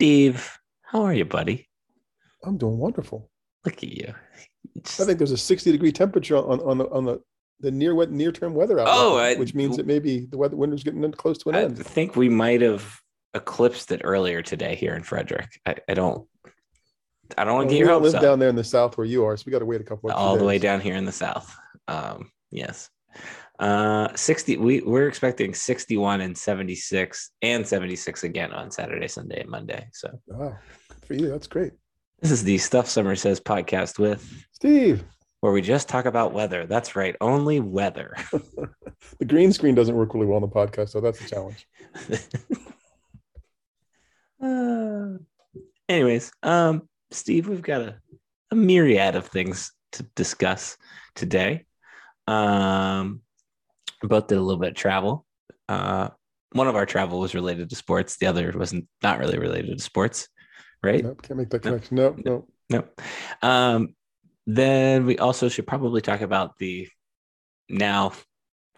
Steve, how are you, buddy? I'm doing wonderful. Look at you. I think there's a 60 degree temperature on, on the on the the near wet near term weather outlook, Oh, I- which means that maybe the weather winter's getting close to an I end. I think we might have eclipsed it earlier today here in Frederick. I, I don't. I don't want Well, to get your don't hopes live up. down there in the south where you are, so we got to wait a couple of all the way down here in the south. Um, yes. Uh, 60. We we're expecting 61 and 76 and 76 again on Saturday, Sunday, and Monday. So Wow, for you. That's great, this is the Stuff Somers Says podcast with Steve. where we just talk about weather. That's right, only weather. The green screen doesn't work really well on the podcast, so that's a challenge. Uh, anyways, um, Steve, we've got a, a myriad of things to discuss today. Um, both did a little bit of travel. Uh, one of our travel was related to sports. The other wasn't not really related to sports, right? Nope, can't make that connection. No, no. No. Um, then we also should probably talk about the now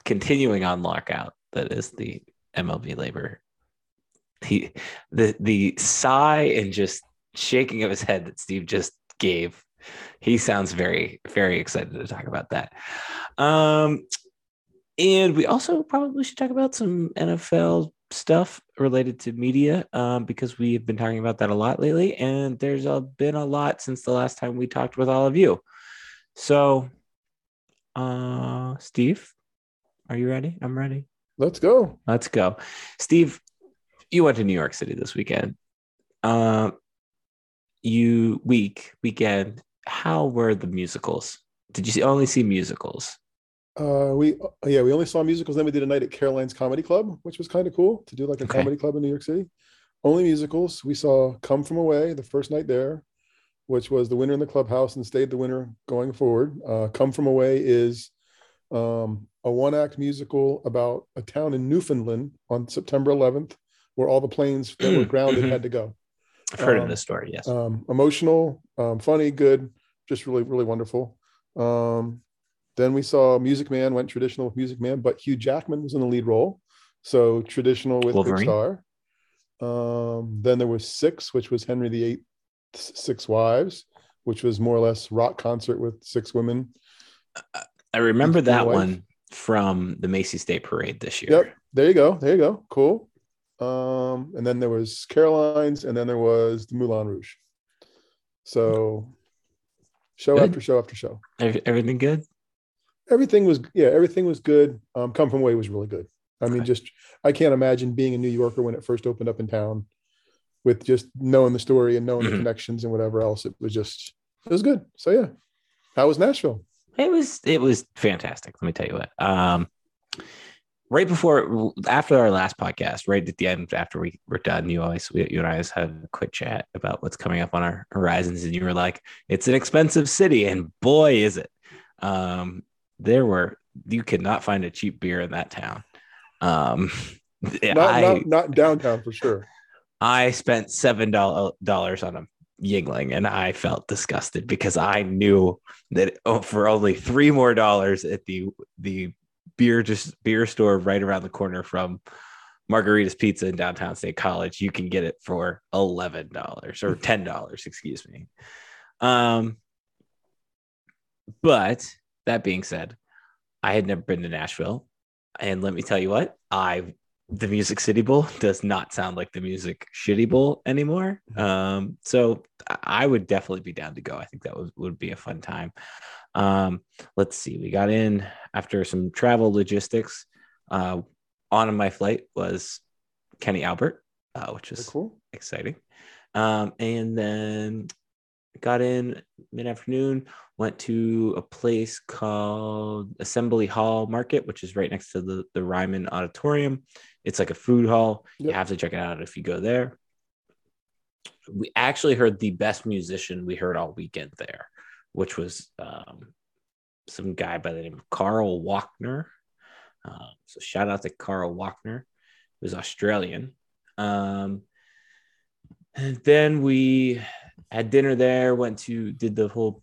continuing on lockout that is the MLB labor. He the the sigh and just shaking of his head that Steve just gave. He sounds very very excited to talk about that. Um, and we also probably should talk about some NFL stuff related to media um, because we've been talking about that a lot lately, and there's a, been a lot since the last time we talked with all of you. So, uh, Steve, are you ready? I'm ready. Let's go. Let's go. Steve, you went to New York City this weekend. Um, you week weekend. How were the musicals? Did you see, only see musicals? Uh, we yeah, we only saw musicals. Then we did a night at Caroline's Comedy Club, which was kind of cool to do like a Okay. comedy club in New York City. Only musicals. We saw Come From Away the first night there, which was the winner in the clubhouse and stayed the winner going forward. Uh, Come From Away is um, a one act musical about a town in Newfoundland on September 11th, where all the planes that were grounded Mhm. had to go. I've heard of Um, this story. Yes. um, emotional, um, funny, good, just really, really wonderful. Um, then we saw Music Man went traditional with Music Man, but Hugh Jackman was in the lead role, so traditional with Wolverine. Star. Um, then there was Six, which was Henry VIII, Six Wives, which was more or less rock concert with six women. I remember that wife. one from the Macy's Day Parade this year. Yep, there you go, there you go, cool. Um, and then there was Caroline's, and then there was the Moulin Rouge. So, show Good. after show after show. Everything good? Everything was yeah everything was good. Um come from away was really good. I mean Okay. just i can't imagine being a new yorker when it first opened up in town with just knowing the story and knowing the connections and whatever else. It was just it was good. So yeah. How was nashville? It was it was fantastic. Let me tell you what. Um, right before after our last podcast, right at the end after we were done, you always we, you and I always had a quick chat about what's coming up on our horizons, and you were like, "It's an expensive city," and boy, is it. Um, there were you could not find a cheap beer in that town. Um, not, I not not downtown for sure I spent seven dollars on a Yuengling, and I felt disgusted because I knew that oh, for only three more dollars at the the beer just beer store right around the corner from Margarita's Pizza in downtown State College, you can get it for eleven dollars or ten dollars, excuse me. Um, but that being said, I had never been to Nashville, and let me tell you what I the Music City Bowl does not sound like the Music Shitty Bowl anymore. Um, so I- would definitely be down to go. I think that would, would be a fun time. Um, let's see. We got in after some travel logistics. Uh, on my flight was Kenny Albert, uh, which Very is cool exciting. Um, and then got in mid afternoon, went to a place called Assembly Hall Market, which is right next to the, the Ryman Auditorium. It's like a food hall. You have to check it out if you go there. We actually heard the best musician we heard all weekend there, which was um, some guy by the name of Carl Walkner. Um, so shout out to Carl Walkner, who's Australian. Um, and then we had dinner there, went to did the whole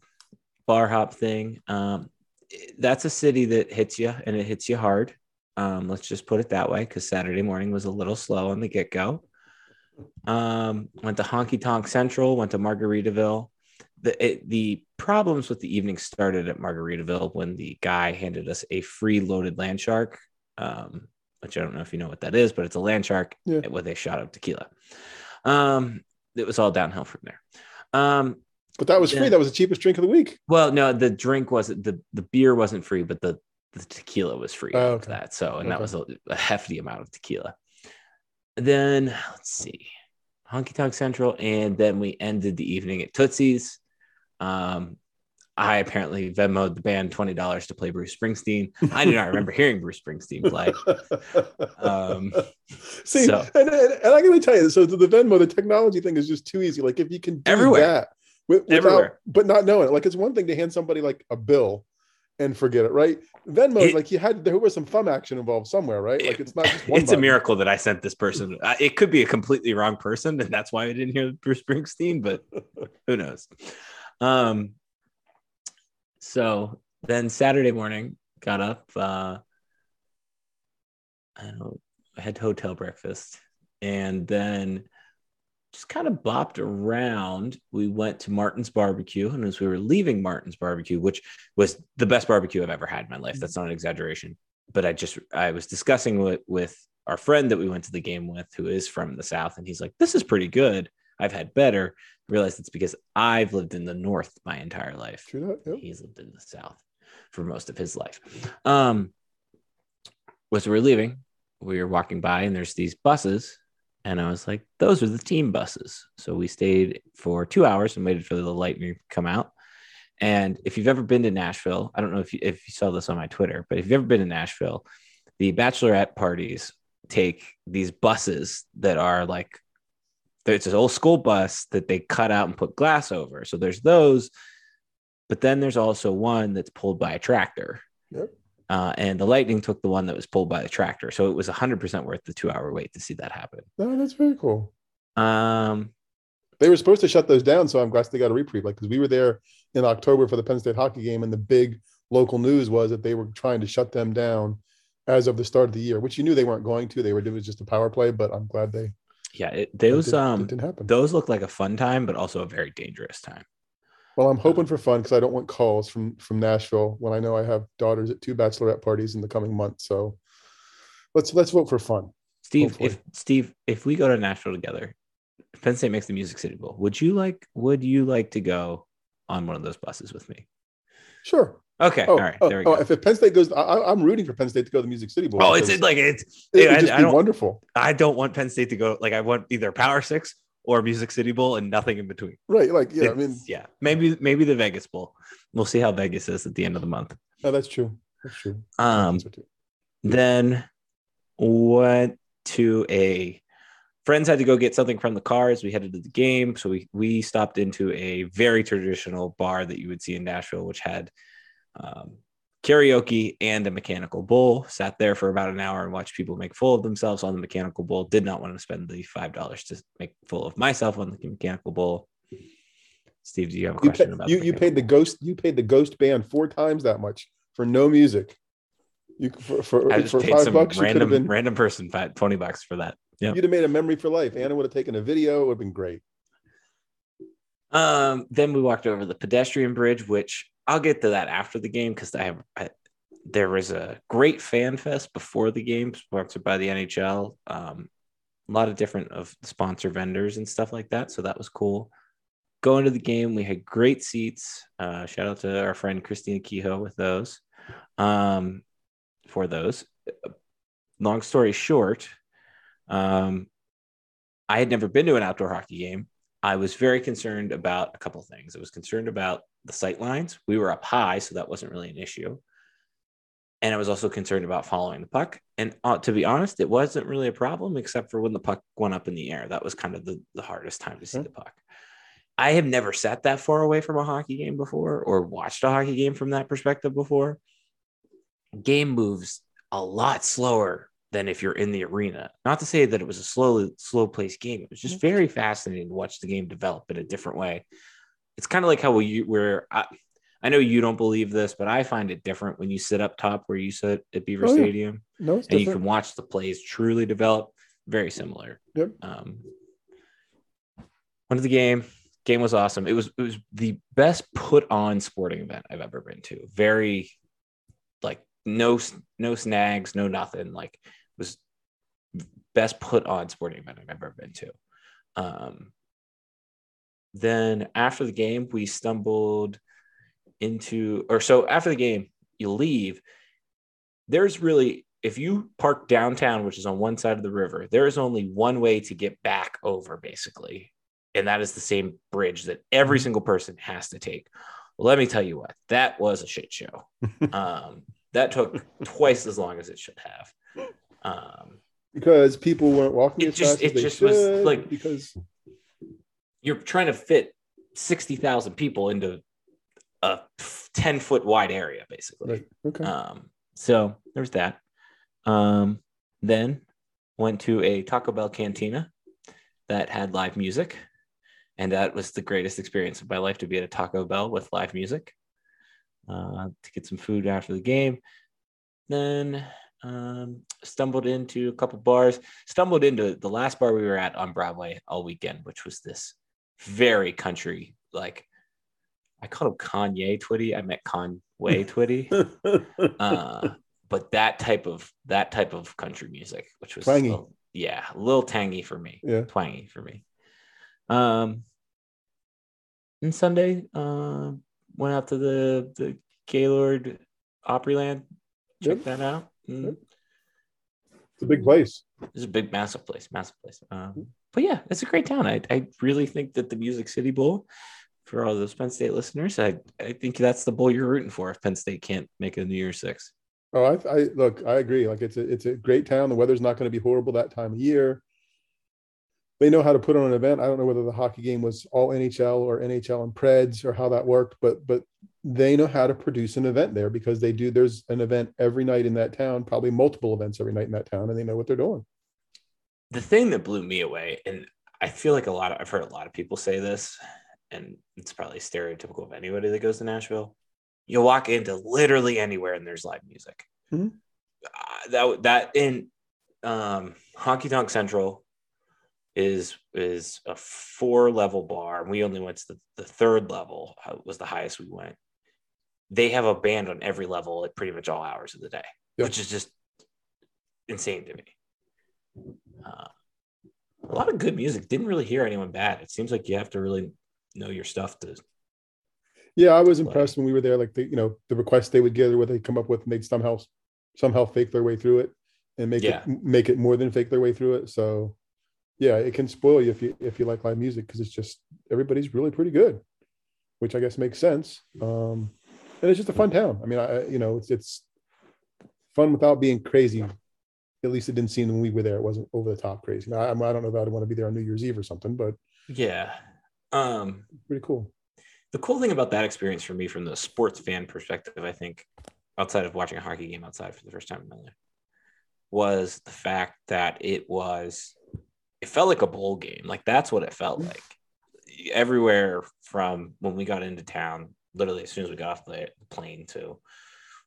bar hop thing. Um, that's a city that hits you and it hits you hard. Um, let's just put it that way because Saturday morning was a little slow on the get go. Um, went to Honky Tonk Central. Went to Margaritaville. The it, the problems with the evening started at Margaritaville when the guy handed us a free loaded land shark. Um, which I don't know if you know what that is, but it's a land shark Yeah. with a shot of tequila. Um, it was all downhill from there. Um, But that was Yeah. free. That was the cheapest drink of the week. well, no, the drink wasn't the the beer wasn't free, but the the tequila was free Oh, okay. that. So, and that was a, a hefty amount of tequila. Then let's see, Honky Tonk Central, and then we ended the evening at Tootsie's. Um, I apparently Venmoed the band twenty dollars to play Bruce Springsteen. I do not remember hearing Bruce Springsteen play. Um, See, so- and, and, and I gotta tell you, so the, the Venmo, the technology thing is just too easy. Like if you can do Everywhere. that without, Everywhere. but not knowing it, like it's one thing to hand somebody like a bill and forget it, right? Venmo, It- like you had, there was some thumb action involved somewhere, right? Like it's not just one. It's a miracle that I sent this person. It could be a completely wrong person, and that's why I didn't hear Bruce Springsteen. But who knows? Um. So then Saturday morning, got up. Uh, I don't know. I had hotel breakfast, and then just kind of bopped around. We went to Martin's Barbecue, and as we were leaving Martin's Barbecue, which was the best barbecue I've ever had in my life, that's not an exaggeration. But I just I was discussing with with our friend that we went to the game with, who is from the South, and he's like, "This is pretty good. I've had better." Realized it's because I've lived in the North my entire life. True that. Yep. He's lived in the South for most of his life. Um, as we were leaving, we were walking by, and there's these buses, and I was like, "Those are the team buses." So we stayed for two hours and waited for the lightning to come out. And if you've ever been to Nashville, I don't know if you, if you saw this on my Twitter, but if you've ever been to Nashville, the bachelorette parties take these buses that are like it's this old school bus that they cut out and put glass over. So there's those, but then there's also one that's pulled by a tractor. Yep. Uh, and the lightning took the one that was pulled by the tractor. So it was 100% worth the two hour wait to see that happen. No, that's very cool. Um, They were supposed to shut those down, so I'm glad they got a reprieve. Like because we were there in October for the Penn State hockey game, and the big local news was that they were trying to shut them down as of the start of the year, which you knew they weren't going to. They were was just a power play, but I'm glad they yeah, it, those, didn't- um, didn't happen. those look like a fun time, but also a very dangerous time. Well, I'm hoping for fun because I don't want calls from from Nashville when I know I have daughters at two bachelorette parties in the coming months. So let's let's vote for fun. Steve, Hopefully. if Steve, if we go to Nashville together, Penn State makes the Music City Bowl. Would you like? Would you like to go on one of those buses with me? Sure. Okay, Oh, all right, oh, there we oh, go. if, if Penn State goes, I, I- I'm rooting for Penn State to go to the Music City Bowl. Oh, it's like it's. it would just I be don't. wonderful. I don't want Penn State to go. Like I want either Power Six or Music City Bowl and nothing in between. Right. Like, yeah, I mean, yeah, maybe maybe the Vegas Bowl. We'll see how Vegas is at the end of the month. no, that's true. That's true. Um, That's then went to a friends had to go get something from the cars. We headed to the game, so we we stopped into a very traditional bar that you would see in Nashville, which had um, karaoke and a mechanical bull. Sat there for about an hour and watched people make full of themselves on the mechanical bull. Did not want to spend the five dollars to make full of myself on the mechanical bull. Steve, do you have a You, question pay, about you, you paid the ghost you paid the ghost band four times that much for no music. You for for, I just for paid five some bucks you random been random person five, 20 bucks for that. Yeah. you'd have made a memory for life. Anna would have taken a video. It would have been great. Um, then we walked over the pedestrian bridge, which I'll get to that after the game because I have I, there was a great fan fest before the game, sponsored by the NHL. Um, a lot of different of sponsor vendors and stuff like that, so that was cool. Going to the game, we had great seats. Uh, shout out to our friend Christina Kehoe with those. Um, for those, long story short, um, I had never been to an outdoor hockey game. I was very concerned about a couple things. I was concerned about the sight lines. We were up high, so that wasn't really an issue. And I was also concerned about following the puck. And uh, to be honest, it wasn't really a problem, except for when the puck went up in the air. That was kind of the, the hardest time to see Mhm. the puck. I have never sat that far away from a hockey game before or watched a hockey game from that perspective before. Game moves a lot slower than if you're in the arena. Not to say that it was a slow, slow paced game. It was just very fascinating to watch the game develop in a different way. It's kind of like how you where I, I know you don't believe this, but I find it different when you sit up top where you sit at Beaver Oh, yeah. Stadium No, and you can watch the plays truly develop. Very similar. Yep. Um, went to the game. Game was awesome. It was it was the best put on sporting event I've ever been to. Very like no no snags, no nothing. Like was best put on sporting event I've ever been to. Um, then after the game, we stumbled into, or so after the game, you leave. There's really, if you park downtown, which is on one side of the river, there is only one way to get back over, basically. And that is the same bridge that every Mm-hmm. single person has to take. Well, let me tell you what, that was a shit show. um, that took twice as long as it should have. Um, because people weren't walking It just- it just was, like- because you're trying to fit 60,000 people into a 10 foot wide area, basically. right. Okay. Um, so there's that. Um, then went to a Taco Bell cantina that had live music. And that was the greatest experience of my life to be at a Taco Bell with live music uh, to get some food after the game. Then um, stumbled into a couple bars, stumbled into the last bar we were at on Broadway all weekend, which was this very country, like I called him Kanye Twitty. I meant Conway Twitty. uh, but that type of that type of country music, which was Twangy. little- yeah, a little tangy for me, yeah. twangy for me. Um, and Sunday, uh, went out to the the Gaylord Opryland, check Yep. that out. Mm, Yep. It's a big place. It's a big, massive place, massive place. Um, but yeah, it's a great town. I I really think that the Music City Bowl. For all those Penn State listeners, I, I think that's the bowl you're rooting for if Penn State can't make a New Year's Six. Oh, I, I look, I agree. Like it's a it's a great town. The weather's not going to be horrible that time of year. They know how to put on an event. I don't know whether the hockey game was all NHL or NHL and Preds or how that worked, but but they know how to produce an event there because they do. There's an event every night in that town, probably multiple events every night in that town, and they know what they're doing. the thing that blew me away, and I feel like a lot of I've heard a lot of people say this, and it's probably stereotypical of anybody that goes to Nashville. You walk into literally anywhere and there's live music. Mhm. Uh, that that in um, Honky Tonk Central is is a four level bar, and we only went to the, the third level. uh, Was the highest we went. They have a band on every level at pretty much all hours of the day, Yeah. which is just insane to me. Uh, a lot of good music. Didn't really hear anyone bad. It seems like you have to really know your stuff to. Yeah, I was Like- impressed when we were there. Like the you know the requests they would get or what they come up with, and they'd somehow somehow fake their way through it and make Yeah. it make it more than fake their way through it. So yeah, it can spoil you if you if you like live music because it's just everybody's really pretty good, which I guess makes sense. Um, and it's just a fun town. I mean, I you know it's it's fun without being crazy. At least it didn't seem when we were there. It wasn't over the top crazy. Now, I, I don't know if I'd want to be there on New Year's Eve or something, but Yeah. Um, pretty cool. the cool thing about that experience for me, from the sports fan perspective, I think, outside of watching a hockey game outside for the first time in my life, was the fact that it was, it felt like a bowl game. Like that's what it felt like. Everywhere from when we got into town, literally as soon as we got off the plane to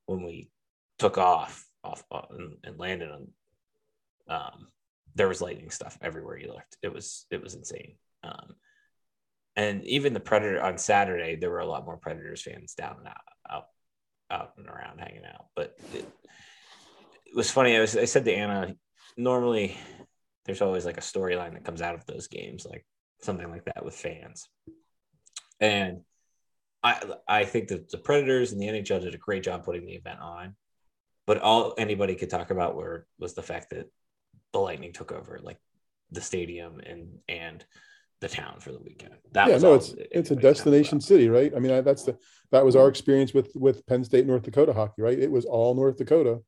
when we took off off uh, and, and landed on, um, there was lightning stuff everywhere you looked. It was it was insane. Um, and even the Predator on Saturday, there were a lot more Predators fans down and out, out, out and around hanging out. But it, it was funny. I was I said to Anna, normally there's always like a storyline that comes out of those games, like something like that with fans. And I I think that the Predators and the NHL did a great job putting the event on. But all anybody could talk about were was the fact that the Lightning took over like the stadium and and the town for the weekend. That yeah, was no, it's it's a anybody could talk destination city, right? I mean, I, that's the that was our experience with with Penn State, North Dakota hockey, right? It was all North Dakota,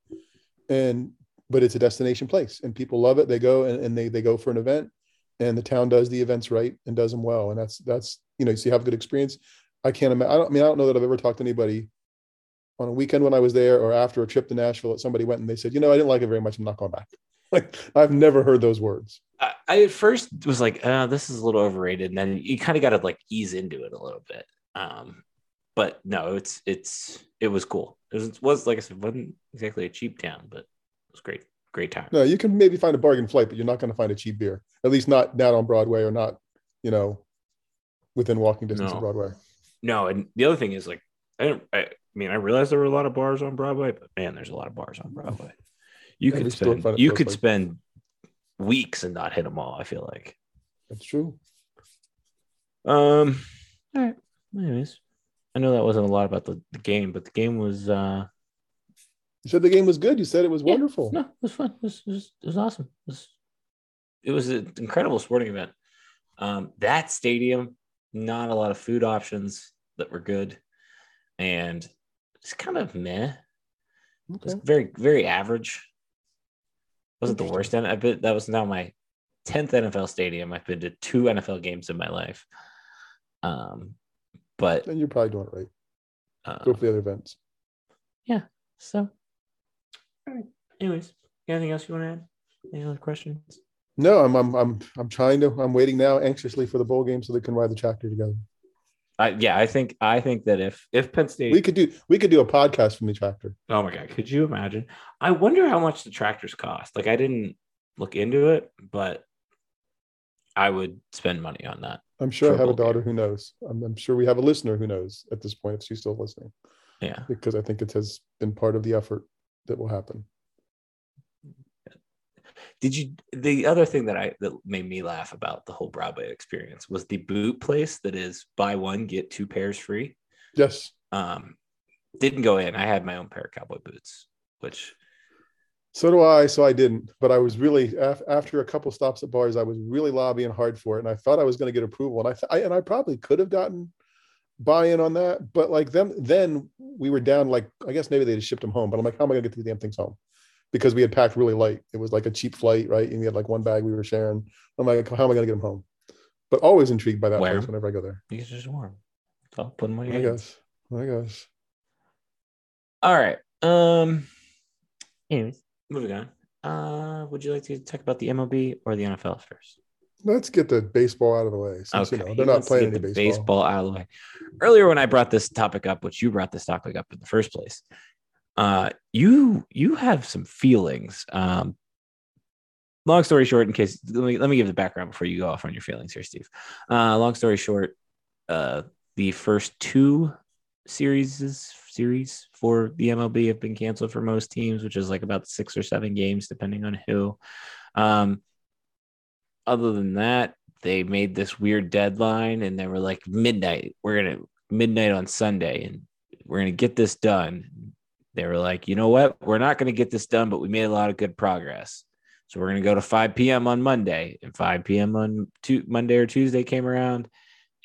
and but it's a destination place, and people love it. They go and, and they they go for an event, and the town does the events right and does them well, and that's that's you know, so you have a good experience. I can't imagine. I don't I mean I don't know that I've ever talked to anybody on a weekend when I was there or after a trip to Nashville that somebody went and they said, you know, I didn't like it very much. I'm not going back. Like I've never heard those words. I, I at first was like, uh, this is a little overrated, and then you kind of got to like ease into it a little bit. Um, but no, it's it's it was cool. It was, was like I said, it wasn't exactly a cheap town, but it was great, great time. No, you can maybe find a bargain flight, but you're not going to find a cheap beer. At least not not on Broadway or not, you know, within walking distance No. of Broadway. No, and the other thing is like I don't. I, I mean, I realized there were a lot of bars on Broadway, but man, there's a lot of bars on Broadway. You Every could spend you could like. spend weeks and not hit them all. I feel like. That's true. Um. All right. Anyways, I know that wasn't a lot about the, the game, but the game was. uh You said the game was good. You said it was Yeah. wonderful. No, it was fun. It was, it was, it was awesome. It was, it was an incredible sporting event. Um, that stadium, not a lot of food options that were good, and it's kind of meh. It was Okay. very, very average. Wasn't the Interesting. worst. I bet that was now my tenth NFL stadium. I've been to two NFL games in my life. Um, but Then you're probably doing it right. uh, Go for the other events. Yeah. So. All right. Anyways, anything else you want to add? Any other questions? No, I'm I'm I'm I'm trying to. I'm waiting now anxiously for the bowl game so they can ride the tractor together. I yeah, I think I think that if if Penn State, We could do we could do a podcast from the tractor. oh my god, could you imagine? I wonder how much the tractors cost. Like I didn't look into it, but I would spend money on that. I'm sure I have a daughter game. who knows. I'm, I'm sure we have a listener who knows at this point if she's still listening Yeah, because I think it has been part of the effort that will happen. Did you? The other thing that I that made me laugh about the whole Broadway experience was the boot place that is buy one get two pairs free. Yes. Um, didn't go in. I had my own pair of cowboy boots, which So do I. So I didn't, but I was really af- after a couple stops at bars, I was really lobbying hard for it, and I thought I was going to get approval, and I, th- I and I probably could have gotten buy-in on that, but like them, then we were down like I guess maybe they just shipped them home, but I'm like, how am I going to get these damn things home? Because we had packed really light. It was like a cheap flight, right? And we had like one bag we were sharing. I'm like, how am I going to get them home? But always intrigued by that place whenever I go there. these are just warm. So put them on your I guess. I guess. All right. Um. Anyways, moving on. Uh, would you like to talk about the MLB or the NFL first? Let's get the baseball out of the way. Since, you know, they're not playing any the baseball. baseball out of the way. Earlier, when I brought this topic up, which you brought this topic up in the first place, uh, you you have some feelings. Um, long story short, in case let me let me give the background before you go off on your feelings here, Steve. Uh, long story short, uh, the first two series series for the MLB have been canceled for most teams, which is like about six or seven games, depending on who. Um, other than that, they made this weird deadline and they were like midnight. We're gonna midnight on Sunday and we're gonna get this done. They were like, you know what? We're not gonna get this done, but we made a lot of good progress. So we're gonna go to 5 p.m. on Monday, and 5 p.m. on Monday or Tuesday came around,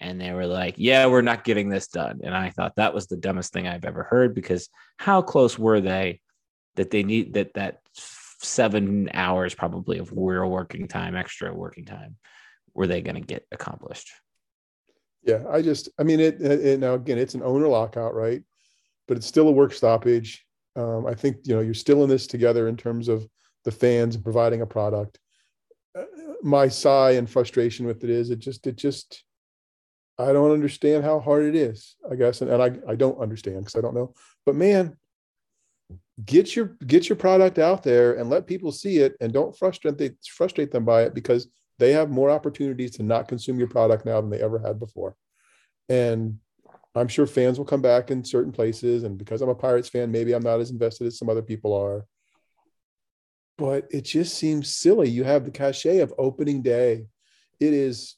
and they were like, "Yeah, we're not getting this done." And I thought that was the dumbest thing I've ever heard because how close were they that they need that that seven hours probably of real working time, extra working time, were they going to get accomplished? Yeah, I just, I mean, it, it- now again, it's an owner lockout, right? But it's still a work stoppage. Um, I think you know you're still in this together in terms of the fans providing a product. Uh, my sigh and frustration with it is it just, it just, I don't understand how hard it is. I guess, and, and I, I don't understand because I don't know. But man, get your get your product out there and let people see it, and don't frustrate they frustrate them by it because they have more opportunities to not consume your product now than they ever had before. And I'm sure fans will come back in certain places. And because I'm a Pirates fan, maybe I'm not as invested as some other people are. But it just seems silly. You have the cachet of opening day. It is,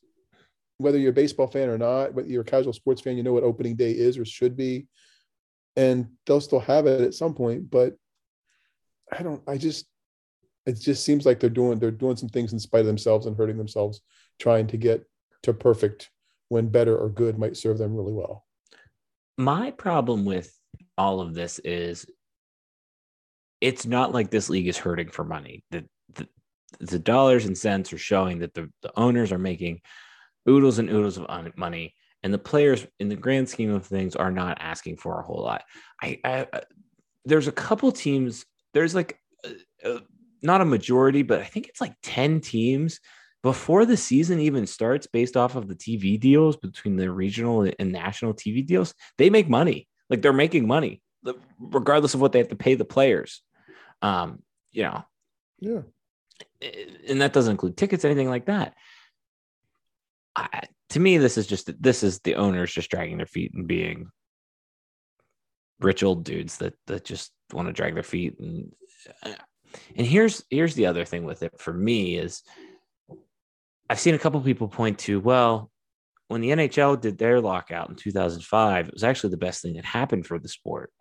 whether you're a baseball fan or not, whether you're a casual sports fan, you know what opening day is or should be. And they'll still have it at some point. But I don't, I just, it just seems like they're doing they're doing some things in spite of themselves and hurting themselves trying to get to perfect when better or good might serve them really well My problem with all of this is it's not like this league is hurting for money. The, the, the dollars and cents are showing that the, the owners are making oodles and oodles of money, and the players, in the grand scheme of things, are not asking for a whole lot. I, I there's a couple teams. There's like uh, uh, not a majority, but I think it's like ten teams before the season even starts, based off of the TV deals between the regional and national TV deals. They make money. Like they're making money, regardless of what they have to pay the players. Um, you know, yeah and that doesn't include tickets, anything like that. I, to me, this is just this is the owners just dragging their feet and being rich old dudes that that just want to drag their feet and and here's here's the other thing with it for me is I've seen a couple people point to well when the NHL did their lockout in 2005 it was actually the best thing that happened for the sport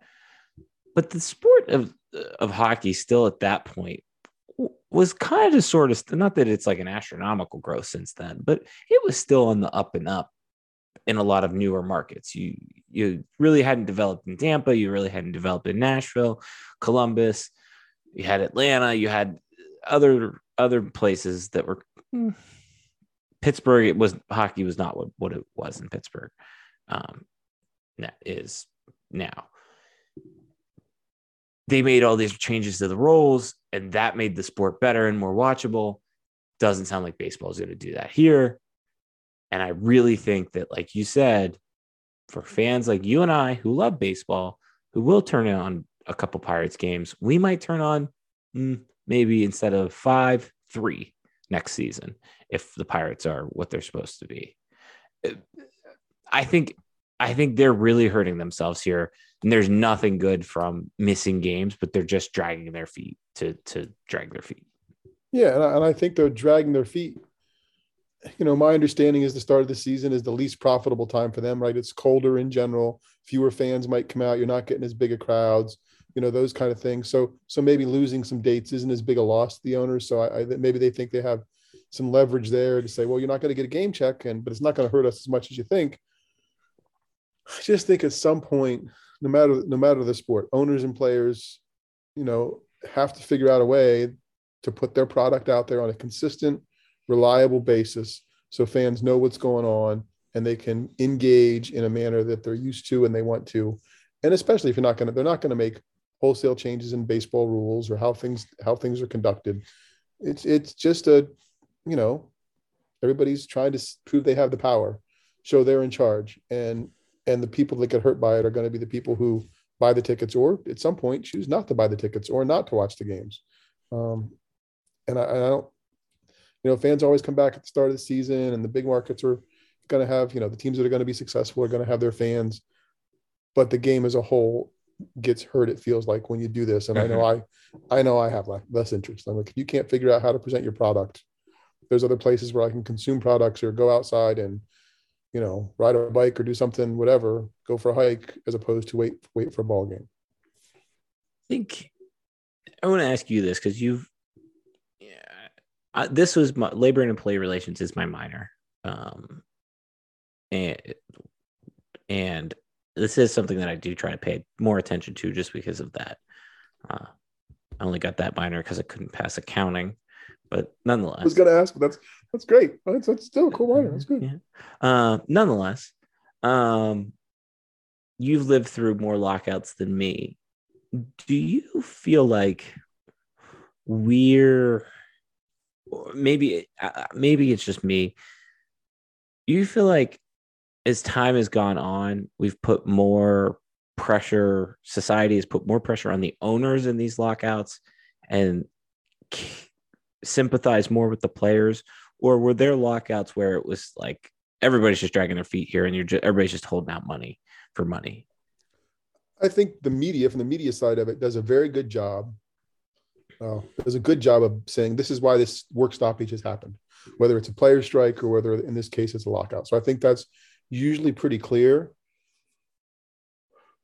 but the sport of of hockey still at that point was kind of sort of not that it's like an astronomical growth since then, but it was still on the up and up in a lot of newer markets. You you really hadn't developed in Tampa, you really hadn't developed in Nashville, Columbus, you had Atlanta, you had other other places that were hmm, Pittsburgh. It was hockey was not what, what it was in Pittsburgh. Um, that is now they made all these changes to the rules and that made the sport better and more watchable. Doesn't sound like baseball is going to do that here. And I really think that, like you said, for fans like you and I who love baseball, who will turn on a couple Pirates games, we might turn on mm, maybe instead of five, three next season if the Pirates are what they're supposed to be. I think I think they're really hurting themselves here and there's nothing good from missing games, but they're just dragging their feet to to drag their feet. Yeah, and I, and I think they're dragging their feet. You know, my understanding is the start of the season is the least profitable time for them. Right, it's colder in general. Fewer fans might come out. You're not getting as big a crowds. You know those kind of things. So so maybe losing some dates isn't as big a loss to the owners. So I, I maybe they think they have some leverage there to say, well, you're not going to get a game check, and but it's not going to hurt us as much as you think. I just think at some point no matter no matter the sport, owners and players, you know, have to figure out a way to put their product out there on a consistent, reliable basis so fans know what's going on and they can engage in a manner that they're used to and they want to. And especially if you're not going to, they're not going to make wholesale changes in baseball rules or how things how things are conducted. It's it's just a, you know, everybody's trying to prove they have the power, show they're in charge, and and the people that get hurt by it are going to be the people who buy the tickets or at some point choose not to buy the tickets or not to watch the games. Um, and I, I, don't, you know, fans always come back at the start of the season and the big markets are going to have, you know, the teams that are going to be successful are going to have their fans, but the game as a whole gets hurt. It feels like when you do this. And mm-hmm. I know I, I know I have less interest. I'm like, you can't figure out how to present your product. There's other places where I can consume products or go outside and you know, ride a bike or do something, whatever, go for a hike as opposed to wait wait for a ball game. I think I want to ask you this because you've yeah, this was my labor and employee relations is my minor, um, and and this is something that I do try to pay more attention to just because of that. Uh, I only got that minor because I couldn't pass accounting, but nonetheless, I was going to ask, but that's that's great. That's, that's still a cool writer. That's good. Yeah. Uh, nonetheless, um, you've lived through more lockouts than me. Do you feel like we're maybe uh, maybe it's just me? Do you feel like as time has gone on, we've put more pressure. Society has put more pressure on the owners in these lockouts, and sympathize more with the players or were there lockouts where it was like everybody's just dragging their feet here and you're just everybody's just holding out money for money i think the media from the media side of it does a very good job uh, does a good job of saying this is why this work stoppage has happened whether it's a player strike or whether in this case it's a lockout so i think that's usually pretty clear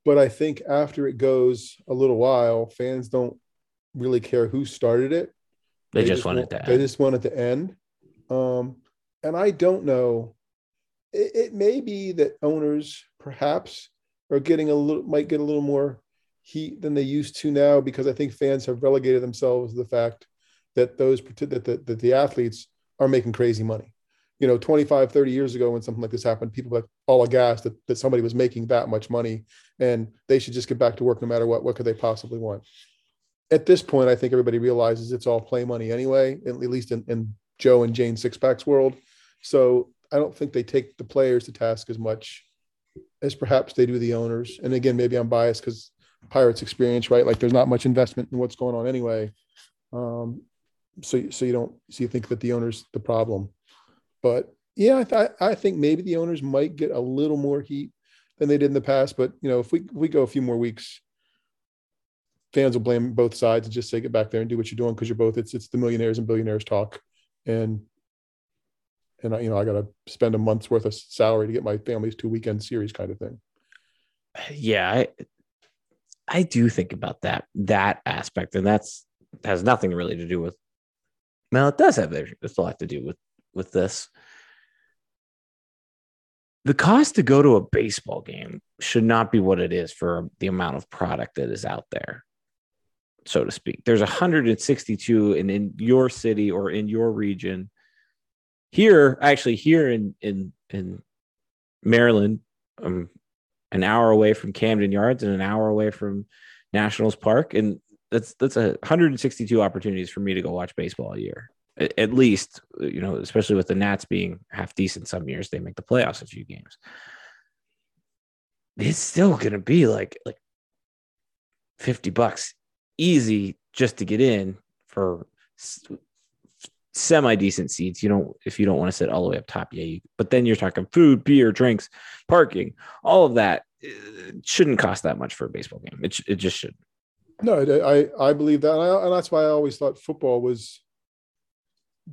but i think after it goes a little while fans don't really care who started it they, they just, just want it to they end. just want it to end um, and I don't know. It, it, may be that owners perhaps are getting a little, might get a little more heat than they used to now because I think fans have relegated themselves to the fact that those that the, that the athletes are making crazy money. You know, 25, 30 years ago when something like this happened, people were all aghast that, that somebody was making that much money and they should just get back to work no matter what. What could they possibly want? At this point, I think everybody realizes it's all play money anyway, at least in, in Joe and Jane Sixpacks world. So I don't think they take the players to task as much as perhaps they do the owners. And again, maybe I'm biased because Pirates experience, right? Like there's not much investment in what's going on anyway. Um, so so you don't so you think that the owner's the problem. But Yeah, I, th- I think maybe the owners might get a little more heat than they did in the past. But you know, if we if we go a few more weeks, fans will blame both sides and just say get back there and do what you're doing because you're both it's it's the millionaires and billionaires talk, and and I, you know I got to spend a month's worth of salary to get my family's two weekend series kind of thing. Yeah, I I do think about that that aspect, and that's has nothing really to do with. Well, it does have it still have to do with with this. The cost to go to a baseball game should not be what it is for the amount of product that is out there, so to speak. There's 162, and in your city or in your region, here actually here in in in Maryland, um, an hour away from Camden Yards and an hour away from Nationals Park, and that's that's a 162 opportunities for me to go watch baseball a year, at, least. Uh, you know, especially with the Nats being half decent some years, they make the playoffs a few games. It's still gonna be like like 50 bucks easy just to get in for semi decent seats. You don't if you don't want to sit all the way up top, yeah. You, but then you're talking food, beer, drinks, parking, all of that uh, shouldn't cost that much for a baseball game. It it just shouldn't. No, I I believe that, and, I, and that's why I always thought football was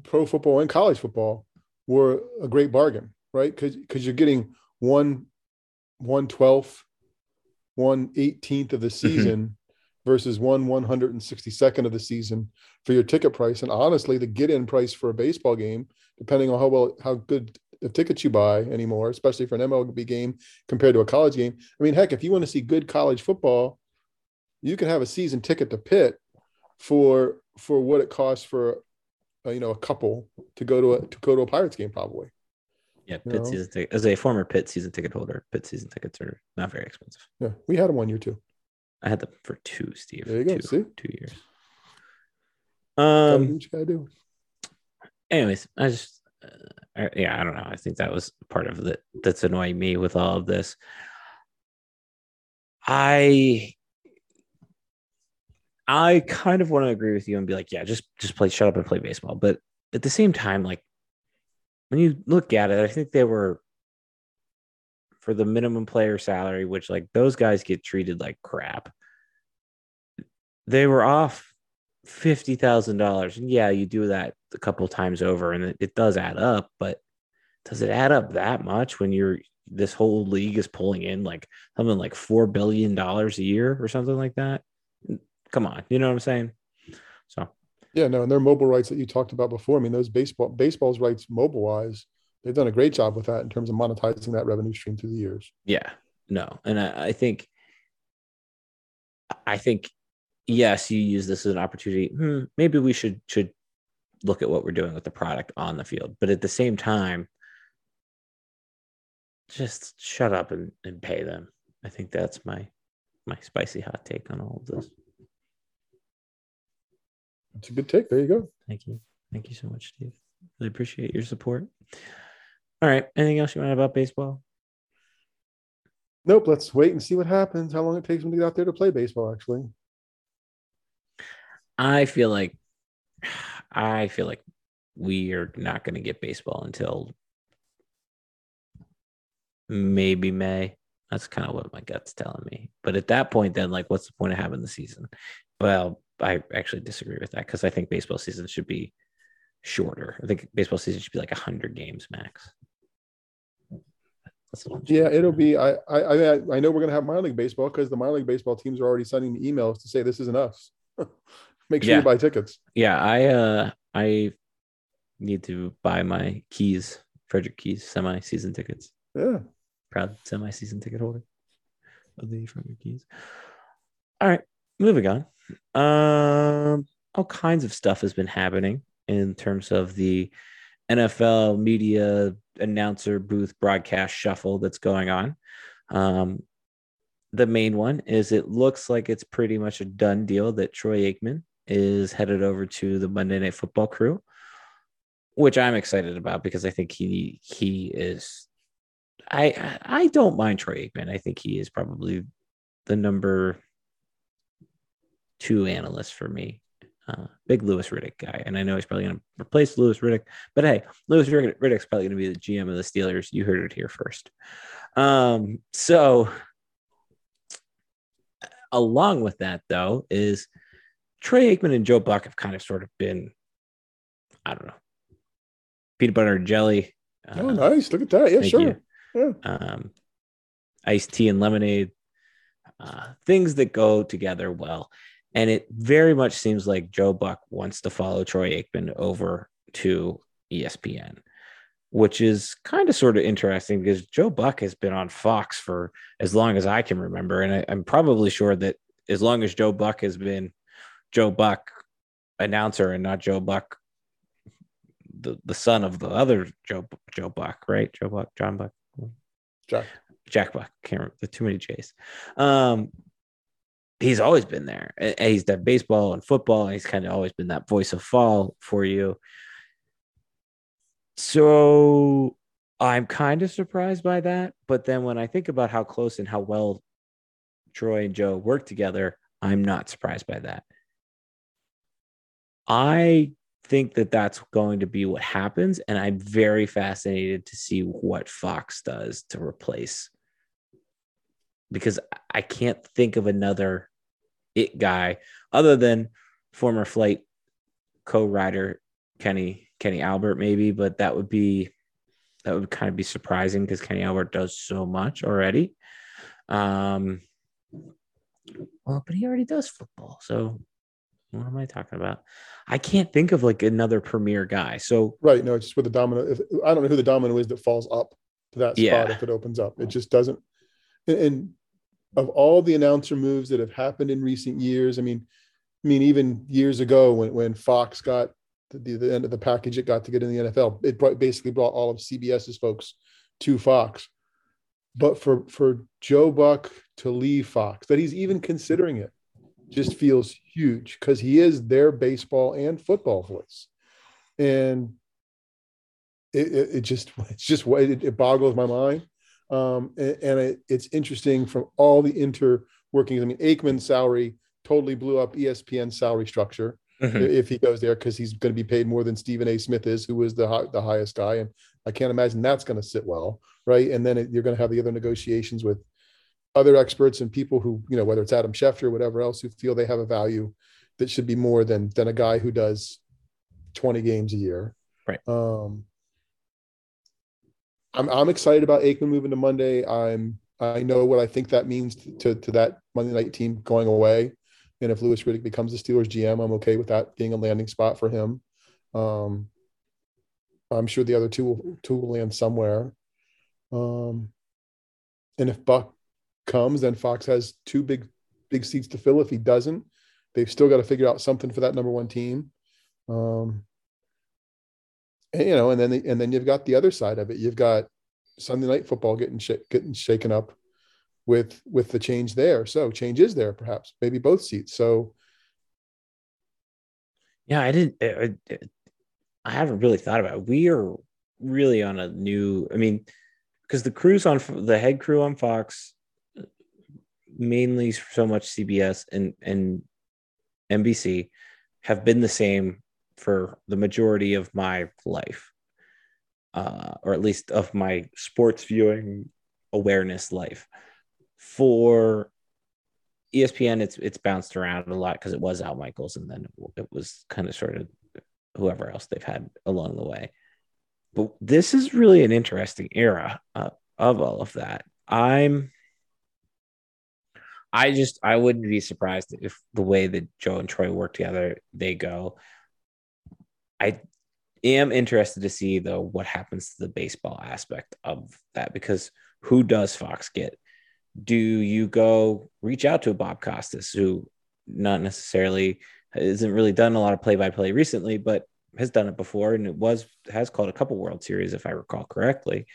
pro football and college football were a great bargain, right? Because because you're getting one one twelfth, one eighteenth of the mm-hmm. season versus one 162nd of the season for your ticket price. And honestly, the get in price for a baseball game, depending on how well, how good the tickets you buy anymore, especially for an MLB game compared to a college game. I mean, heck, if you want to see good college football, you can have a season ticket to Pitt for for what it costs for uh, you know a couple to go to a to go to a Pirates game probably. Yeah, Pitt you season ticket as a former Pitt season ticket holder, Pitt season tickets are not very expensive. Yeah, we had them one year too. I had them for two, Steve. There you go. Two, See? two years. Um, what you gotta do. Anyways, I just, uh, yeah, I don't know. I think that was part of the that's annoying me with all of this. I, I kind of want to agree with you and be like, yeah, just just play, shut up and play baseball. But at the same time, like when you look at it, I think they were for the minimum player salary, which like those guys get treated like crap. They were off fifty thousand dollars, and yeah, you do that a couple times over, and it, it does add up. But does it add up that much when you're this whole league is pulling in like something like four billion dollars a year or something like that? Come on, you know what I'm saying? So yeah, no, and their mobile rights that you talked about before. I mean, those baseball baseball's rights mobile wise they've done a great job with that in terms of monetizing that revenue stream through the years. Yeah, no, and I, I think, I think, yes, you use this as an opportunity. Hmm, maybe we should should look at what we're doing with the product on the field, but at the same time, just shut up and, and pay them. I think that's my my spicy hot take on all of this. It's a good take. There you go. Thank you. Thank you so much, Steve. Really appreciate your support. All right. Anything else you want to about baseball? Nope. Let's wait and see what happens. How long it takes them to get out there to play baseball, actually. I feel like I feel like we are not going to get baseball until maybe May. That's kind of what my gut's telling me. But at that point, then, like, what's the point of having the season? Well, I actually disagree with that because I think baseball season should be shorter. I think baseball season should be like 100 games max. Yeah, it'll be. I I I know we're gonna have minor league baseball because the minor league baseball teams are already sending me emails to say this isn't us. Make sure yeah. you buy tickets. Yeah, I uh I need to buy my keys, Frederick Keys semi season tickets. Yeah, proud semi season ticket holder of the Frederick Keys. All right, moving on. Um, all kinds of stuff has been happening in terms of the NFL media announcer booth broadcast shuffle that's going on. Um, the main one is it looks like it's pretty much a done deal that Troy Aikman is headed over to the Monday Night Football crew, which I'm excited about because I think he he is. I I don't mind Troy Aikman. I think he is probably the number two analysts for me Uh, big Louis Riddick guy, and I know he's probably going to replace Louis Riddick. But hey, Louis Riddick's probably going to be the GM of the Steelers. You heard it here first. Um, so, along with that, though, is Troy Aikman and Joe Buck have kind of sort of been, I don't know, peanut butter and jelly. Oh, uh, nice! Look at that. Yeah, sure. Yeah. Um, iced tea and lemonade, uh, things that go together well. And it very much seems like Joe Buck wants to follow Troy Aikman over to ESPN, which is kind of sort of interesting because Joe Buck has been on Fox for as long as I can remember. And I, I'm probably sure that as long as Joe Buck has been Joe Buck announcer and not Joe Buck, the, the son of the other Joe Joe Buck, right? Joe Buck, John Buck. Jack. Jack Buck. Can't remember too many J's. Um, he's always been there. And He's done baseball and football, and he's kind of always been that voice of fall for you. So I'm kind of surprised by that. But then when I think about how close and how well Troy and Joe work together, I'm not surprised by that. I think that that's going to be what happens. And I'm very fascinated to see what Fox does to replace because I can't think of another it guy other than former flight co-rider Kenny Kenny Albert maybe, but that would be that would kind of be surprising because Kenny Albert does so much already. Um, well, but he already does football, so what am I talking about? I can't think of like another premier guy. So right, no, it's just with the domino. If, I don't know who the domino is that falls up to that spot yeah. if it opens up. It just doesn't. And, and of all the announcer moves that have happened in recent years, I mean, I mean, even years ago when when Fox got the, the end of the package it got to get in the NFL, it brought, basically brought all of CBS's folks to Fox. But for for Joe Buck to leave Fox, that he's even considering it, just feels huge because he is their baseball and football voice, and it, it, it just it's just it, it boggles my mind um, and, and it, it's interesting from all the interworkings. I mean, Aikman's salary totally blew up ESPN's salary structure mm-hmm. if he goes there because he's going to be paid more than Stephen A. Smith is, who was the high, the highest guy, and I can't imagine that's going to sit well, right? And then it, you're going to have the other negotiations with other experts and people who, you know, whether it's Adam Schefter or whatever else, who feel they have a value that should be more than than a guy who does 20 games a year. Right. Um, I'm I'm excited about Aikman moving to Monday. I'm I know what I think that means to to that Monday night team going away. And if Louis Riddick becomes the Steelers GM, I'm okay with that being a landing spot for him. Um, I'm sure the other two will, two will land somewhere. Um, and if Buck comes, then Fox has two big big seats to fill. If he doesn't, they've still got to figure out something for that number one team. Um, and, you know, and then and then you've got the other side of it. You've got Sunday night football getting sh- getting shaken up with with the change there. So change is there, perhaps maybe both seats. So yeah, I didn't. I, I haven't really thought about. It. We are really on a new. I mean, because the crews on the head crew on Fox, mainly so much CBS and and NBC, have been the same for the majority of my life, uh, or at least of my sports viewing awareness life. For ESPN, it's it's bounced around a lot because it was Al Michaels, and then it was kind of sort of whoever else they've had along the way. But this is really an interesting era uh, of all of that. I'm I just I wouldn't be surprised if the way that Joe and Troy work together, they go. I am interested to see though what happens to the baseball aspect of that because who does Fox get? Do you go reach out to a Bob Costas who not necessarily isn't really done a lot of play by play recently, but has done it before and it was has called a couple World Series if I recall correctly.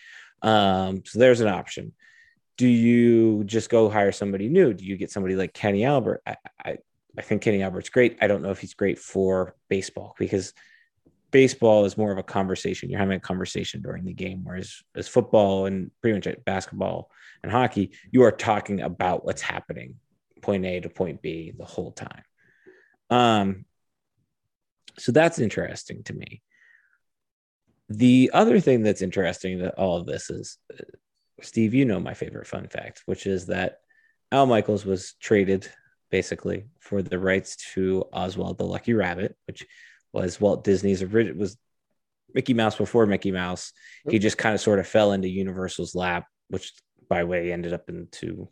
Um, so there's an option. Do you just go hire somebody new? Do you get somebody like Kenny Albert? I, I, I think Kenny Albert's great. I don't know if he's great for baseball because baseball is more of a conversation. You're having a conversation during the game, whereas as football and pretty much basketball and hockey, you are talking about what's happening, point A to point B, the whole time. Um, So that's interesting to me. The other thing that's interesting that all of this is, uh, Steve, you know my favorite fun fact, which is that Al Michaels was traded basically for the rights to Oswald the Lucky Rabbit, which was Walt Disney's original was Mickey Mouse before Mickey Mouse. He just kind of sort of fell into Universal's lap, which by the way ended up into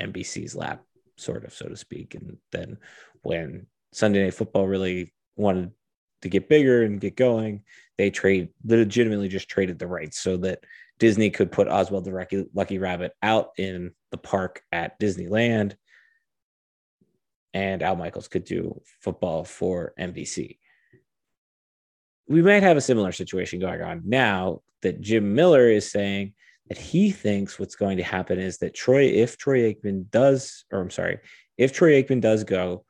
NBC's lap, sort of, so to speak. And then when Sunday Night Football really wanted to get bigger and get going, they trade legitimately just traded the rights so that Disney could put Oswald the Lucky, Lucky Rabbit out in the park at Disneyland, and Al Michaels could do football for NBC. We might have a similar situation going on now that Jim Miller is saying that he thinks what's going to happen is that Troy, if Troy Aikman does, or I'm sorry, if Troy Aikman does go,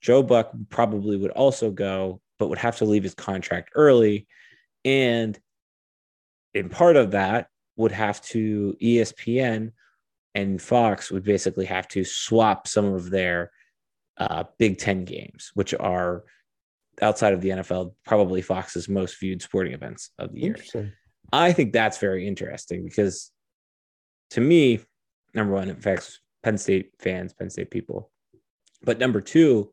Joe Buck probably would also go, but would have to leave his contract early. And in part of that, would have to ESPN and Fox would basically have to swap some of their uh, Big Ten games, which are outside of the NFL, probably Fox's most viewed sporting events of the year. I think that's very interesting because to me, number one, it affects Penn State fans, Penn State people. But number two,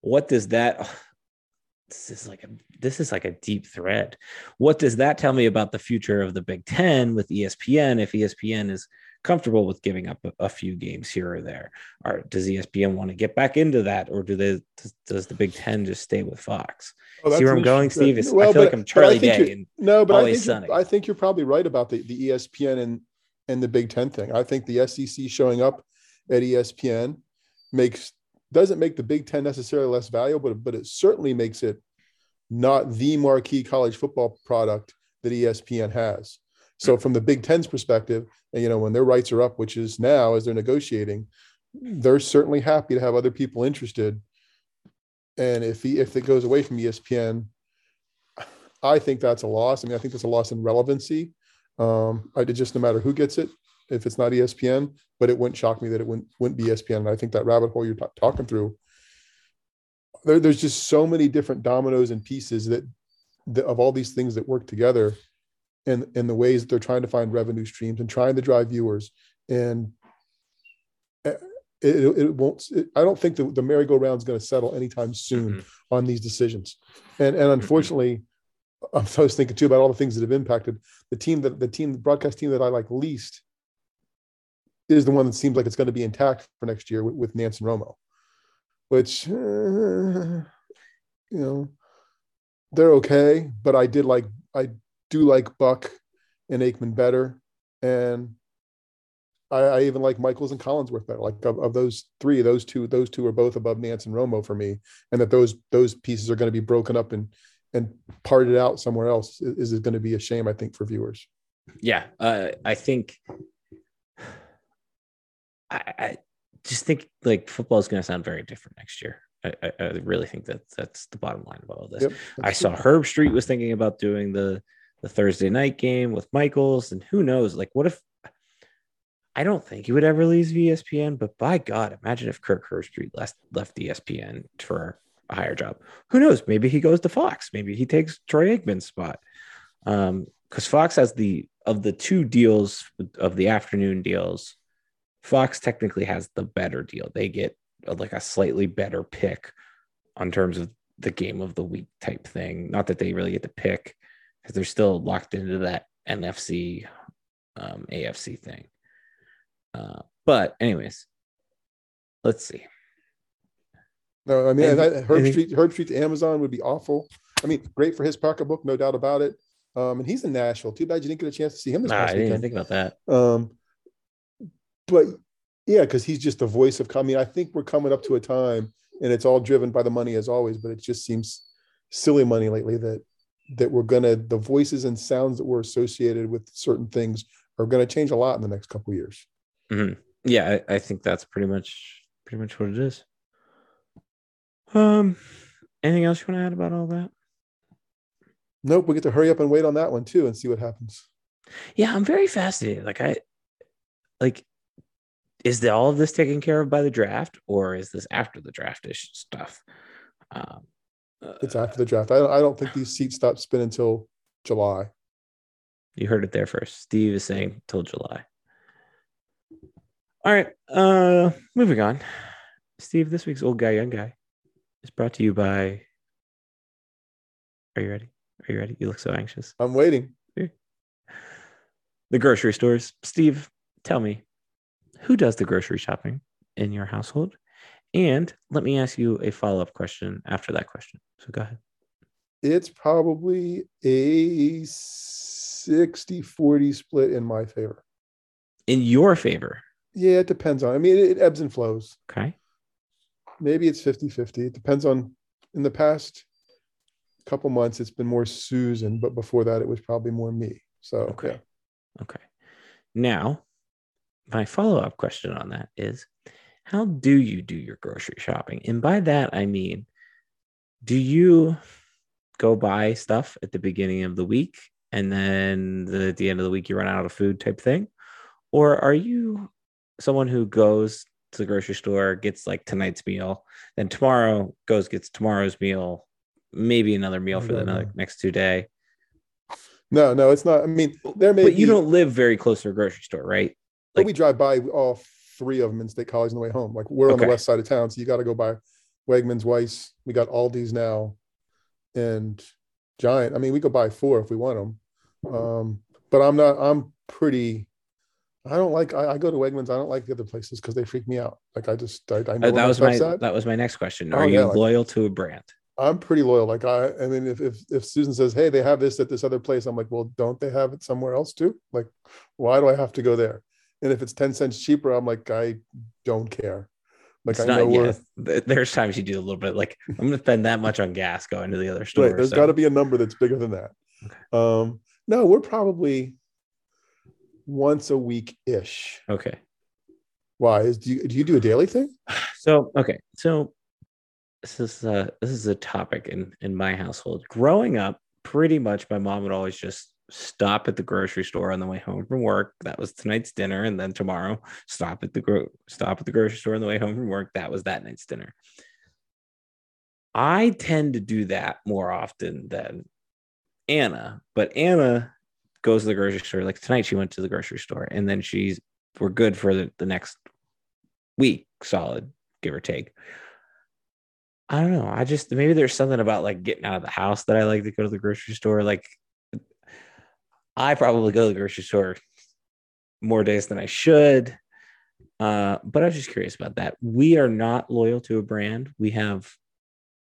what does that this is like a this is like a deep thread. What does that tell me about the future of the Big Ten with ESPN if ESPN is comfortable with giving up a, a few games here or there? Or does ESPN want to get back into that, or do they does, does the Big Ten just stay with Fox? Oh, See where I'm going, Steve? Is, well, I feel but, like I'm Charlie Day. And no, but I think, I think you're probably right about the, the ESPN and and the Big Ten thing. I think the SEC showing up at ESPN makes doesn't make the Big Ten necessarily less valuable, but, but it certainly makes it not the marquee college football product that ESPN has. So from the Big Ten's perspective, and you know, when their rights are up, which is now as they're negotiating, they're certainly happy to have other people interested. And if he, if it goes away from ESPN, I think that's a loss. I mean, I think that's a loss in relevancy. Um, I did just no matter who gets it, if it's not ESPN, but it wouldn't shock me that it wouldn't wouldn't be ESPN. And I think that rabbit hole you're t- talking through, there, there's just so many different dominoes and pieces that, that of all these things that work together, and and the ways that they're trying to find revenue streams and trying to drive viewers, and eh, it, it won't. It, I don't think the, the merry-go-round is going to settle anytime soon mm-hmm. on these decisions, and and unfortunately. I was thinking too about all the things that have impacted the team that the team, the broadcast team that I like least is the one that seems like it's going to be intact for next year with, with Nantz and Romo, which, uh, you know, they're okay. But I did like, I do like Buck and Aikman better. And I, I even like Michaels and Collinsworth better. Like of, of, those three, those two, those two are both above Nantz and Romo for me. And that those, those pieces are going to be broken up and, and parted out somewhere else is, is going to be a shame, I think, for viewers. Yeah. Uh, I think I, I just think like football is going to sound very different next year. I, I, I, really think that that's the bottom line of all of this. Yep, I saw Herbstreit was thinking about doing the the Thursday night game with Michaels, and who knows? Like, what if? I don't think he would ever leave ESPN, but by God, imagine if Kirk Herbstreit left left ESPN for a higher job. Who knows? Maybe he goes to Fox. Maybe he takes Troy Aikman's spot. Um, because Fox has the of the two deals of the afternoon deals Fox technically has the better deal. They get a, like a slightly better pick on terms of the game of the week type thing. Not that they really get to pick because they're still locked into that NFC um, AFC thing. Uh, but anyways, let's see. No, I mean and, that, Herbstreit, Herb Street to Amazon would be awful. I mean, great for his pocketbook, no doubt about it. Um, and he's in Nashville. Too bad you didn't get a chance to see him this nah, past I didn't think about that. Um, but yeah, because he's just the voice of coming. I think we're coming up to a time, and it's all driven by the money as always. But it just seems silly money lately that that we're gonna the voices and sounds that were associated with certain things are gonna change a lot in the next couple years. Mm-hmm. Yeah, I, I think that's pretty much pretty much what it is. Um, anything else you want to add about all that? Nope. We get to hurry up and wait on that one too, and see what happens. Yeah, I'm very fascinated. Like I, like is the, all of this taken care of by the draft or is this after the draftish stuff? Um, It's after the draft. I don't, I don't think these seats stop spinning until July. You heard it there first. Steve is saying till July. All right. Uh moving on. Steve, this week's old guy, young guy is brought to you by Are you ready? Are you ready? You look so anxious. I'm waiting. The grocery stores. Steve, tell me, who does the grocery shopping in your household? And let me ask you a follow-up question after that question. So go ahead. It's probably a 60 40 split in my favor. In your favor. Yeah, it depends on. I mean, it, it ebbs and flows. Okay. Maybe it's 50 50. It depends on, in the past couple months, it's been more Susan, but before that, it was probably more me. So, Okay. yeah. Okay. Now, my follow up question on that is how do you do your grocery shopping? And by that, I mean, do you go buy stuff at the beginning of the week and then the, at the end of the week you run out of food type thing? Or are you someone who goes to the grocery store, gets like tonight's meal, then tomorrow goes, gets tomorrow's meal, maybe another meal for the another next two day? No, no, it's not. I mean, there may But be, you don't live very close to a grocery store, right? but like- we drive by all three of them in State College on the way home. Like we're on the Okay. west side of town, so you got to go by Wegmans, Weis. We got Aldi's now, and Giant. I mean, we could buy four if we want them. Um, but I'm not. I'm pretty. I don't like. I, I go to Wegmans. I don't like the other places because they freak me out. Like I just. I, I know Uh, that was my at. that was my next question. Oh, Are yeah, you like- loyal to a brand? I'm pretty loyal. Like I, I mean, if, if if Susan says, "Hey, they have this at this other place," I'm like, "Well, don't they have it somewhere else too? Like, why do I have to go there?" And if it's ten cents cheaper, I'm like, I don't care. Like It's I know not yet. There's times you do a little bit like I'm going to spend that much on gas going to the other store. Right, there's so- got to be a number that's bigger than that. Okay. Um, no, we're probably once a week ish. okay. Why is do you do you do a daily thing? So okay, so this is uh this is a topic in in my household. Growing up, pretty much my mom would always just stop at the grocery store on the way home from work. That was tonight's dinner, and then tomorrow stop at the gro- stop at the grocery store on the way home from work. That was that night's dinner. I tend to do that more often than Anna, but Anna goes to the grocery store. Like tonight, she went to the grocery store, and then she's we're good for the, the next week, solid, give or take. I don't know. I just maybe there's something about like getting out of the house that I like to go to the grocery store. Like I probably go to the grocery store more days than I should. Uh, but I was just curious about that. We are not loyal to a brand. We have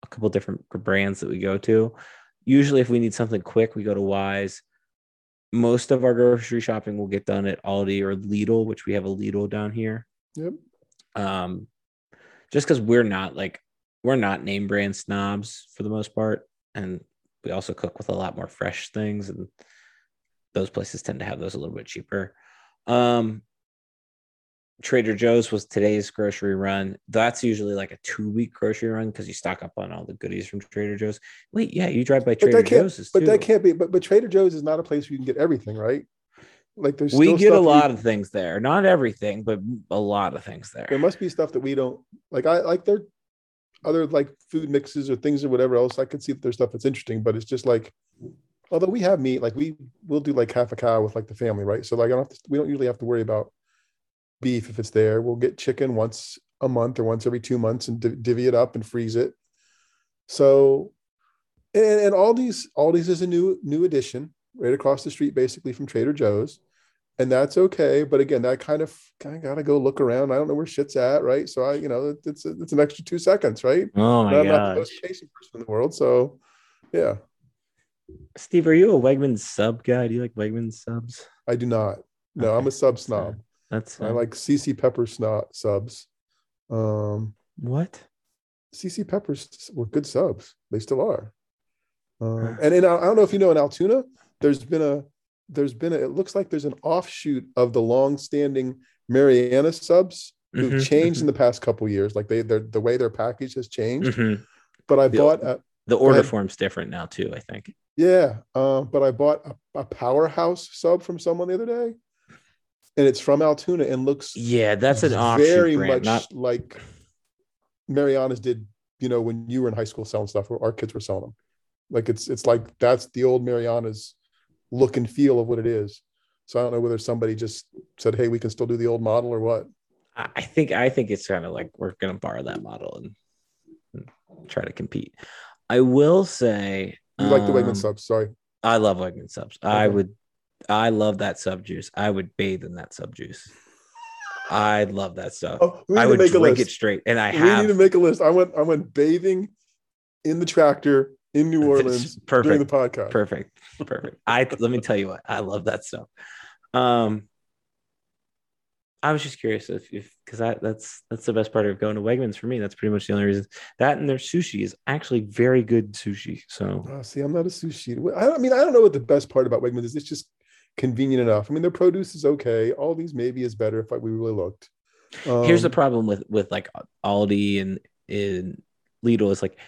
a couple different brands that we go to. Usually, if we need something quick, we go to Weis. Most of our grocery shopping will get done at Aldi or Lidl, which we have a Lidl down here. Yep. Um, just because we're not like we're not name brand snobs for the most part, and we also cook with a lot more fresh things, and those places tend to have those a little bit cheaper. Um, Trader Joe's was today's grocery run. That's usually like a two week grocery run because you stock up on all the goodies from Trader Joe's. Wait, yeah, you drive by Trader. Joe's. But that can't be. But but Trader Joe's is not a place where you can get everything, right? Like there's we get a lot of things there. Not everything, but a lot of things there. there must be stuff that we don't like. I like there other like food mixes or things or whatever else. I could see that there's stuff that's interesting, but it's just like although we have meat, like we will do like half a cow with like the family, right? So like I don't have to, we don't usually have to worry about beef if it's there. We'll get chicken once a month or once every two months and div- divvy it up and freeze it. So and, and Aldi's Aldi's is a new new addition right across the street, basically from Trader Joe's and that's okay. But again, that kind of kind of got to go look around. I don't know where shit's at, right? So I, you know, it's it's an extra two seconds, right? Oh my And I'm not the most patient person in the world, so yeah, Steve, are you a Wegmans sub guy? Do you like Wegmans subs? I do not. No, I'm a sub snob. That's I uh, like CC Pepper snob subs. Um, what? CC Peppers were good subs. They still are. Um, and in, I don't know if you know in Altoona, there's been a there's been a it looks like there's an offshoot of the long-standing Mariana subs who've Mhm, changed in the past couple years. Like they they're the way their package has changed. mhm. But I The- bought a, The order form's different now too. I think. Yeah, um, but I bought a, a powerhouse sub from someone the other day, and it's from Altoona and looks Yeah, that's an very brand. much Not like Mariana's did, you know, when you were in high school selling stuff, or our kids were selling them. Like it's it's like that's the old Mariana's look and feel of what it is. So I don't know whether somebody just said, "Hey, we can still do the old model" or what. I think I think it's kind of like we're gonna borrow that model and, and try to compete. I will say You like the Wegman um, subs? Sorry. I love Wegman subs. I would I love that sub juice. I would bathe in that sub juice. I love that stuff. Oh, I would make a drink list. it straight. And I we need to make a list. I went I went bathing in the tractor in New Orleans during the podcast. Perfect. Perfect. I let me tell you what, I love that stuff. Um I was just curious if if because I that's that's the best part of going to Wegmans for me. That's pretty much the only reason. That and their sushi is actually very good sushi. So Oh, see, I'm not a sushi. I, don't- I mean, I don't know what the best part about Wegmans is. It's just convenient enough. I mean, their produce is okay. All these maybe is better if we really looked. here's the Um, problem with with like Aldi and in Lidl is like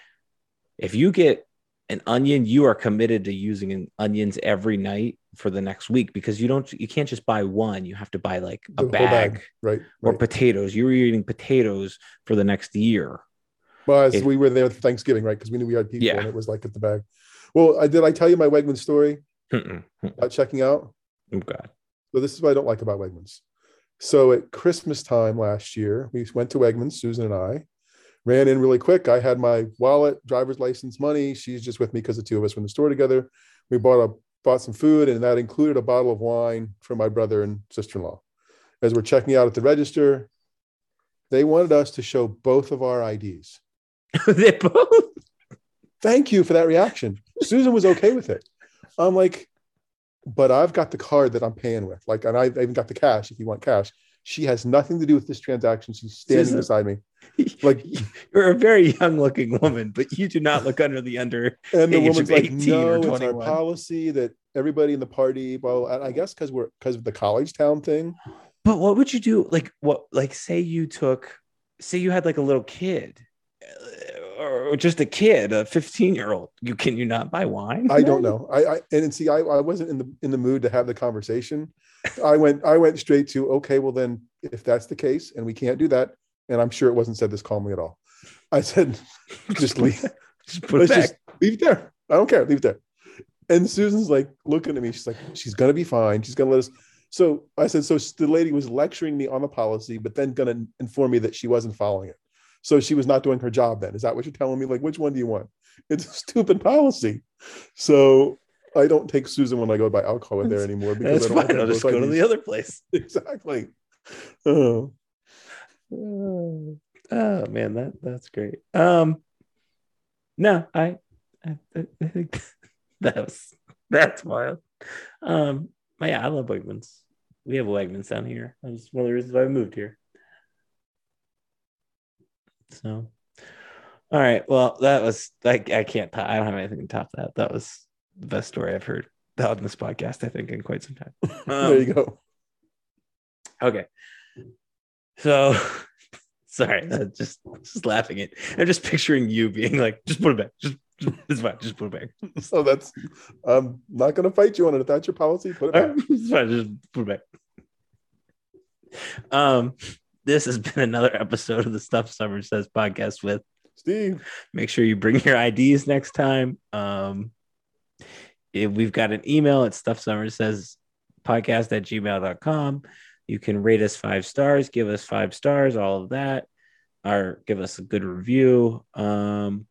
if you get an onion, you are committed to using an onions every night for the next week because you don't you can't just buy one. You have to buy like a whole bag, right? or right. potatoes. You were eating potatoes for the next year. Well, as If- we were there for Thanksgiving, right? Because we knew we had people, Yeah. and it was like at the bag. Well, I did. I tell you my Wegmans story Mm-mm. about checking out. Oh God. So this is what I don't like about Wegmans. So at Christmas time last year, we went to Wegmans, Susan and I, ran in really quick. I had my wallet, driver's license, money. She's just with me because the two of us were in the store together. We bought a bought some food, and that included a bottle of wine for my brother and sister-in-law. As we're checking out at the register, they wanted us to show both of our IDs. they both. Thank you for that reaction. Susan was okay with it. I'm like, but I've got the card that I'm paying with. Like, and I even got the cash if you want cash. She has nothing to do with this transaction. She's standing Susan. beside me. Like- you're a very young looking woman, but you do not look under the under. And the Age of woman's like, 18 no, it's our policy that everybody in the party, well, and I guess because we're because of the college town thing. But what would you do? Like what? Like say you took, say you had like a little kid, uh, or just a kid, a 15 year old. You can you not buy wine? I don't know. I, I and see, I, I wasn't in the in the mood to have the conversation. I went I went straight to okay, well then if that's the case and we can't do that, and I'm sure it wasn't said this calmly at all. I said, just leave. Just put it back. just leave it there. I don't care. Leave it there. And Susan's like looking at me. She's like, she's gonna be fine. She's gonna let us. So I said, so the lady was lecturing me on the policy, but then gonna inform me that she wasn't following it. So she was not doing her job. Then is that what you're telling me? Like, which one do you want? It's a stupid policy. So I don't take Susan when I go buy alcohol in there anymore because That's I don't fine. I'll just go to the other place. exactly. Oh, Oh, oh, man, that that's great. Um, no, I, I, I think that was that's wild. Um, but yeah, I love Wegmans. We have a Wegmans down here. That's one of the reasons why I moved here. So, all right. Well, that was like I can't. I don't have anything to top that. That was the best story I've heard on this podcast. I think in quite some time. there you Um, go. Okay. So sorry, I'm just just laughing at I'm just picturing you being like, just put it back. Just, just it's fine, just put it back. So that's I'm not gonna fight you on it. If that's your policy, put it back. right, it's fine, just put it back. Um, this has been another episode of the Stuff Somers Says podcast with Steve. make sure you bring your IDs next time. Um, if we've got an email at stuff somers says podcast at gmail.com. You can rate us five stars, give us five stars, all of that, or give us a good review. Um,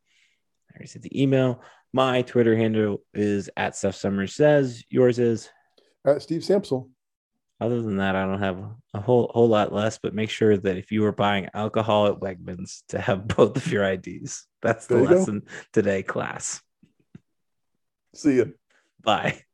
I already said the email. My Twitter handle is at stuff somers says. Yours is. At Steve Sampsell. Other than that, I don't have a whole whole lot less. But make sure that if you are buying alcohol at Wegmans, to have both of your IDs. That's the you go. lesson today, class. See you. Bye.